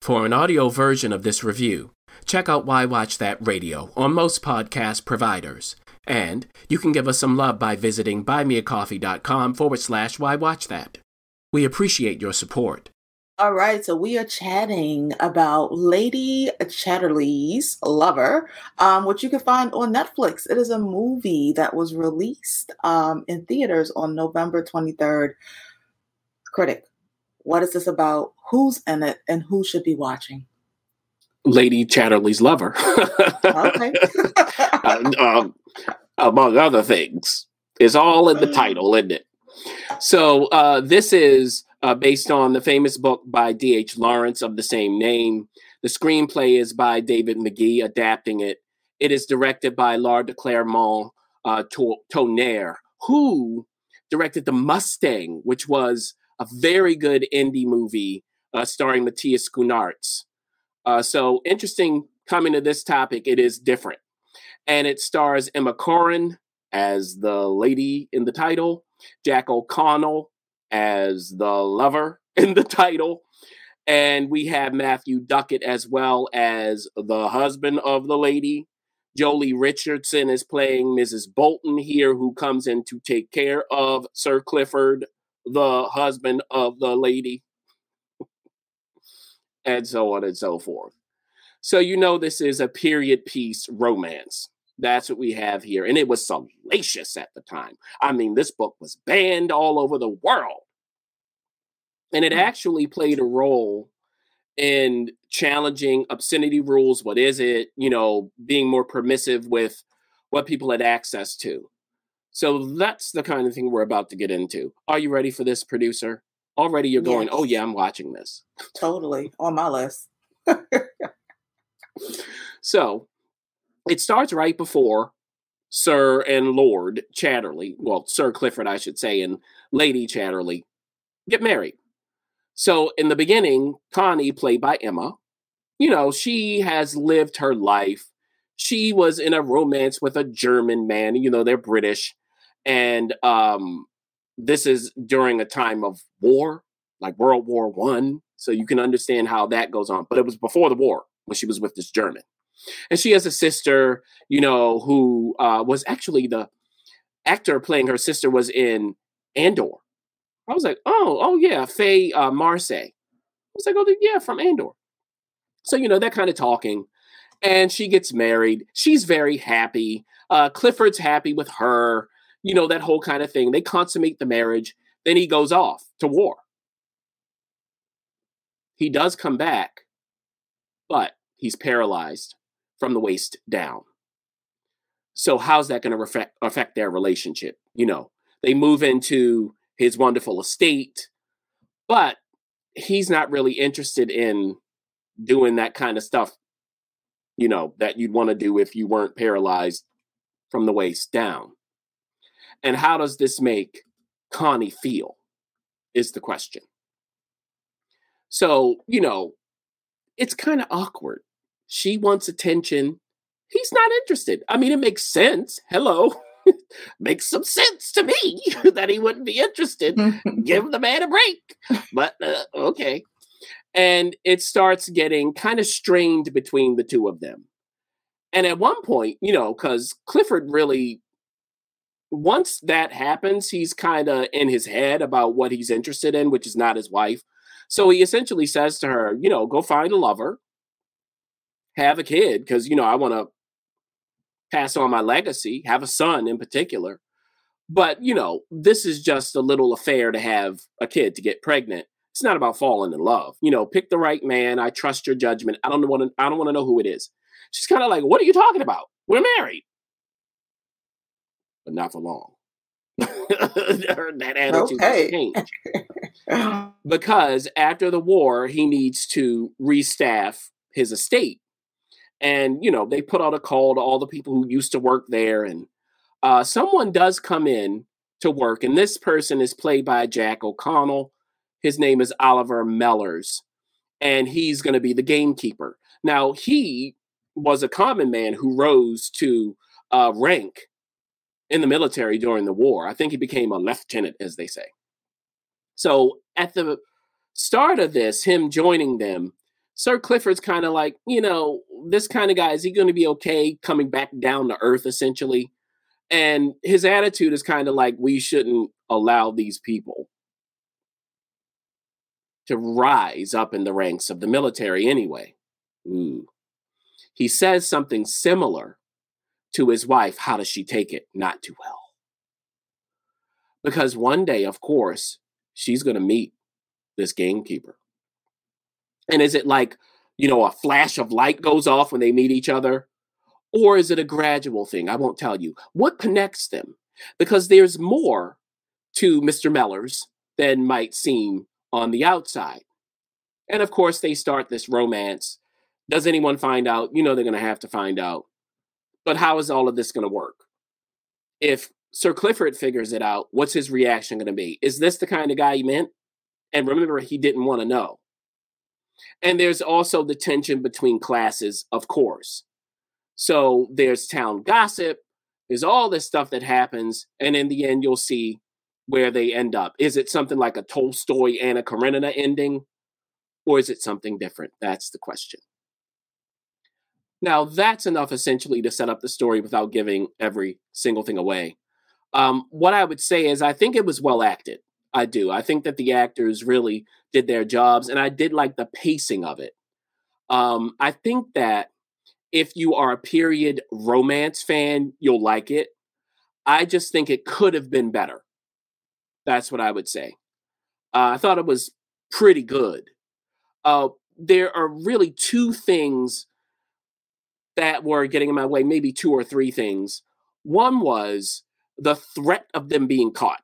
For an audio version of this review, check out Why Watch That Radio on most podcast providers. And you can give us some love by visiting buymeacoffee.com forward slash Why Watch That. We appreciate your support. All right, so we are chatting about Lady Chatterley's Lover, um, which you can find on Netflix. It is a movie that was released um, in theaters on November 23rd. Critic, what is this about? Who's in it and who should be watching? Lady Chatterley's Lover. okay. uh, um, among other things. It's all in the mm. title, isn't it? So uh, this is uh, based on the famous book by D.H. Lawrence of the same name. The screenplay is by David Magee, adapting it. It is directed by Laure de Clermont uh, Tonnerre, who directed The Mustang, which was a very good indie movie uh, starring Matthias Schoenaerts. Uh, so interesting coming to this topic, it is different. And it stars Emma Corrin as the lady in the title, Jack O'Connell as the lover in the title. And we have Matthew Duckett as well as the husband of the lady. Joely Richardson is playing Mrs. Bolton here, who comes in to take care of Sir Clifford, the husband of the lady, and so on and so forth. So, you know, this is a period piece romance. That's what we have here. And it was salacious at the time. I mean, this book was banned all over the world. And it hmm. actually played a role in challenging obscenity rules. What is it? You know, being more permissive with what people had access to. So that's the kind of thing we're about to get into. Are you ready for this, producer? Already you're going, yes. oh, yeah, I'm watching this. Totally on my list. so it starts right before Sir and Lord Chatterley, well, Sir Clifford, I should say, and Lady Chatterley get married. So in the beginning, Connie, played by Emma, you know, she has lived her life. She was in a romance with a German man, you know, they're British. And um, this is during a time of war, like World War One. So you can understand how that goes on. But it was before the war when she was with this German. And she has a sister, you know, who uh, was actually the actor playing her sister was in Andor. I was like, oh, oh yeah, Faye uh, Marsay. I was like, oh yeah, from Andor. So you know that kind of talking, and she gets married. She's very happy. Uh, Clifford's happy with her. You know that whole kind of thing. They consummate the marriage. Then he goes off to war. He does come back, but he's paralyzed from the waist down. So how's that going to affect, affect their relationship? You know, they move into his wonderful estate, but he's not really interested in doing that kind of stuff, you know, that you'd want to do if you weren't paralyzed from the waist down. And how does this make Connie feel? Is the question. So, you know, it's kind of awkward she wants attention. He's not interested. I mean, it makes sense. Hello. makes some sense to me that he wouldn't be interested. Give the man a break. But uh, okay. And it starts getting kind of strained between the two of them. And at one point, you know, because Clifford really, once that happens, he's kind of in his head about what he's interested in, which is not his wife. So he essentially says to her, you know, go find a lover have a kid because you know I want to pass on my legacy, have a son in particular. But you know, this is just a little affair to have a kid to get pregnant. It's not about falling in love. You know, pick the right man. I trust your judgment. I don't want to. I don't want to know who it is. She's kind of like, "What are you talking about? We're married." But not for long. that attitude okay. changed because after the war, he needs to restaff his estate and you know they put out a call to all the people who used to work there and uh, someone does come in to work and this person is played by jack o'connell his name is oliver mellors and he's going to be the gamekeeper now he was a common man who rose to uh, rank in the military during the war i think he became a lieutenant as they say so at the start of this him joining them Sir Clifford's kind of like, you know, this kind of guy, is he going to be okay coming back down to earth essentially? And his attitude is kind of like, we shouldn't allow these people to rise up in the ranks of the military anyway. Ooh. He says something similar to his wife. How does she take it? Not too well. Because one day, of course, she's going to meet this gamekeeper. And is it like, you know, a flash of light goes off when they meet each other? Or is it a gradual thing? I won't tell you. What connects them? Because there's more to Mr. Mellors than might seem on the outside. And of course, they start this romance. Does anyone find out? You know, they're going to have to find out. But how is all of this going to work? If Sir Clifford figures it out, what's his reaction going to be? Is this the kind of guy he meant? And remember, he didn't want to know. And there's also the tension between classes, of course. So there's town gossip, there's all this stuff that happens. And in the end, you'll see where they end up. Is it something like a Tolstoy Anna Karenina ending? Or is it something different? That's the question. Now, that's enough essentially to set up the story without giving every single thing away. Um, what I would say is, I think it was well acted. I do. I think that the actors really did their jobs, and I did like the pacing of it. Um, I think that if you are a period romance fan, you'll like it. I just think it could have been better. That's what I would say. Uh, I thought it was pretty good. Uh, there are really two things that were getting in my way, maybe two or three things. One was the threat of them being caught.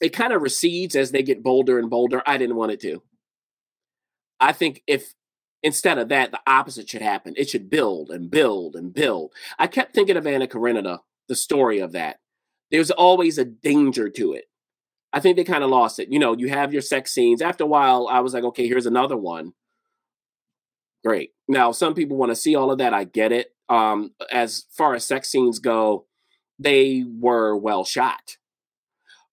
It kind of recedes as they get bolder and bolder. I didn't want it to. I think if instead of that, the opposite should happen. It should build and build and build. I kept thinking of Anna Karenina, the story of that. There's always a danger to it. I think they kind of lost it. You know, you have your sex scenes. After a while, I was like, okay, here's another one. Great. Now, some people want to see all of that. I get it. Um, as far as sex scenes go, they were well shot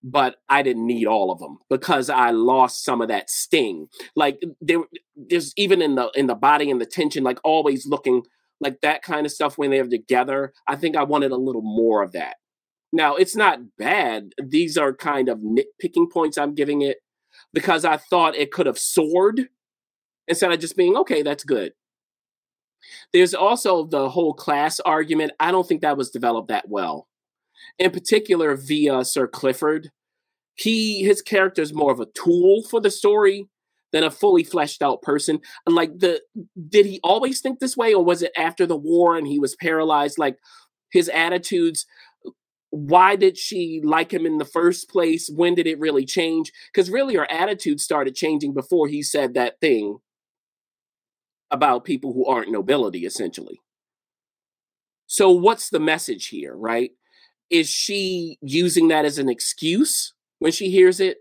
but I didn't need all of them because I lost some of that sting. Like there, there's even in the in the body and the tension, like always looking like that kind of stuff when they're together. I think I wanted a little more of that. Now it's not bad. These are kind of nitpicking points I'm giving it because I thought it could have soared instead of just being okay. That's good. There's also the whole class argument. I don't think that was developed that well in particular via Sir Clifford. He his character is more of a tool for the story than a fully fleshed out person. And like the did he always think this way, or was it after the war and he was paralyzed? Like his attitudes. Why did she like him in the first place? When did it really change? Because really, her attitude started changing before he said that thing about people who aren't nobility, essentially. So, what's the message here, right? is she using that as an excuse when she hears it?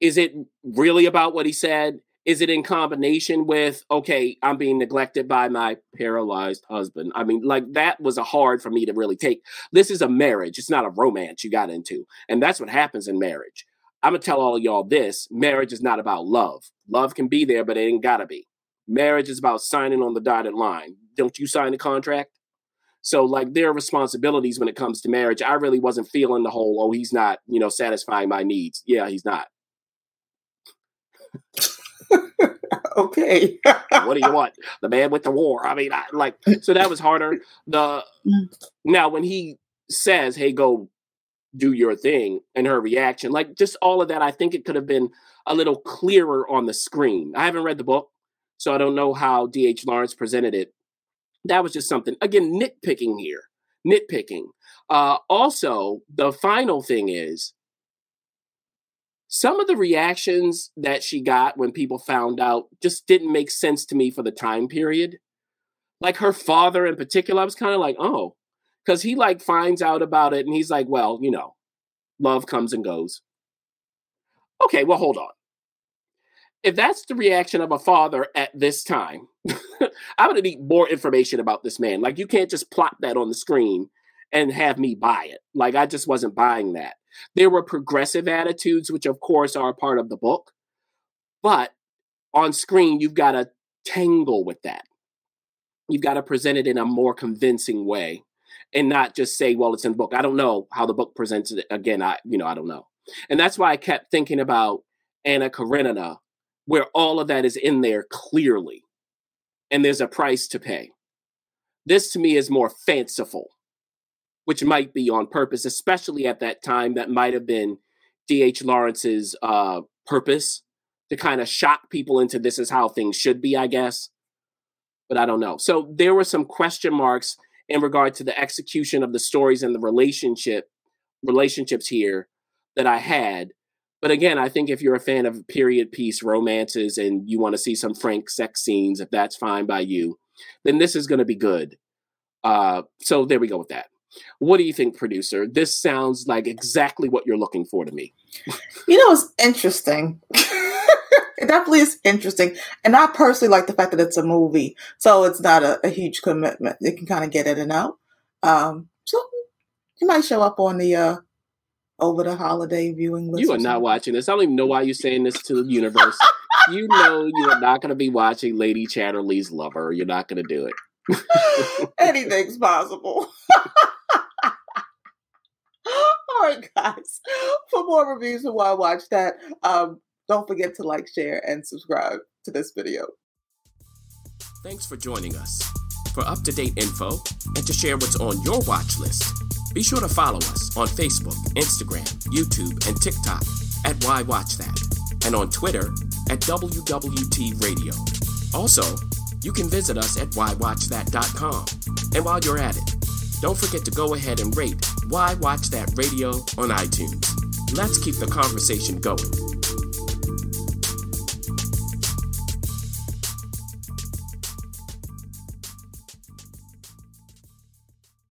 Is it really about what he said? Is it in combination with, okay, I'm being neglected by my paralyzed husband? I mean, like that was a hard for me to really take. This is a marriage, it's not a romance you got into. And that's what happens in marriage. I'm gonna tell all y'all this marriage is not about love. Love can be there, but it ain't gotta be. Marriage is about signing on the dotted line. Don't you sign the contract? So like their responsibilities when it comes to marriage, I really wasn't feeling the whole, oh, he's not, you know, satisfying my needs. Yeah, he's not. okay. what do you want? The man with the war. I mean, I, like, so that was harder. The now when he says, "Hey, go do your thing," and her reaction, like, just all of that, I think it could have been a little clearer on the screen. I haven't read the book, so I don't know how D.H. Lawrence presented it. That was just something again nitpicking here nitpicking. Uh, also the final thing is some of the reactions that she got when people found out just didn't make sense to me for the time period. Like her father in particular i was kind of like oh because he like finds out about it and he's like well you know love comes and goes. Okay well hold on if that's the reaction of a father at this time, I'm going to need more information about this man. Like, you can't just plot that on the screen and have me buy it. Like, I just wasn't buying that. There were progressive attitudes, which, of course, are part of the book. But on screen, you've got to tangle with that. You've got to present it in a more convincing way and not just say, well, it's in the book. I don't know how the book presents it. Again, I, you know, I don't know. And that's why I kept thinking about Anna Karenina, where all of that is in there clearly. And there's a price to pay. This to me is more fanciful, which might be on purpose, especially at that time. That might have been D.H. Lawrence's uh, purpose to kind of shock people into this is how things should be, I guess. But I don't know. So there were some question marks in regard to the execution of the stories and the relationship relationships here that I had. But again, I think if you're a fan of period piece romances and you want to see some frank sex scenes, if that's fine by you, then this is going to be good. Uh, so there we go with that. What do you think, producer? This sounds like exactly what you're looking for to me. You know, it's interesting. it definitely is interesting. And I personally like the fact that it's a movie. So it's not a, a huge commitment. You can kind of get in and out. Um, so it might show up on the uh, over the holiday viewing list. You are not watching this. I don't even know why you're saying this to the universe. you know you are not going to be watching Lady Chatterley's Lover. You're not going to do it. Anything's possible. All right, guys. For more reviews of why I watch that, um, don't forget to like, share, and subscribe to this video. Thanks for joining us. For up to date info and to share what's on your watch list, be sure to follow us on Facebook, Instagram, YouTube, and TikTok at Why Watch That, and on Twitter at WWT Radio. Also, you can visit us at whywatchthat.com. And while you're at it, don't forget to go ahead and rate Why Watch That Radio on iTunes. Let's keep the conversation going.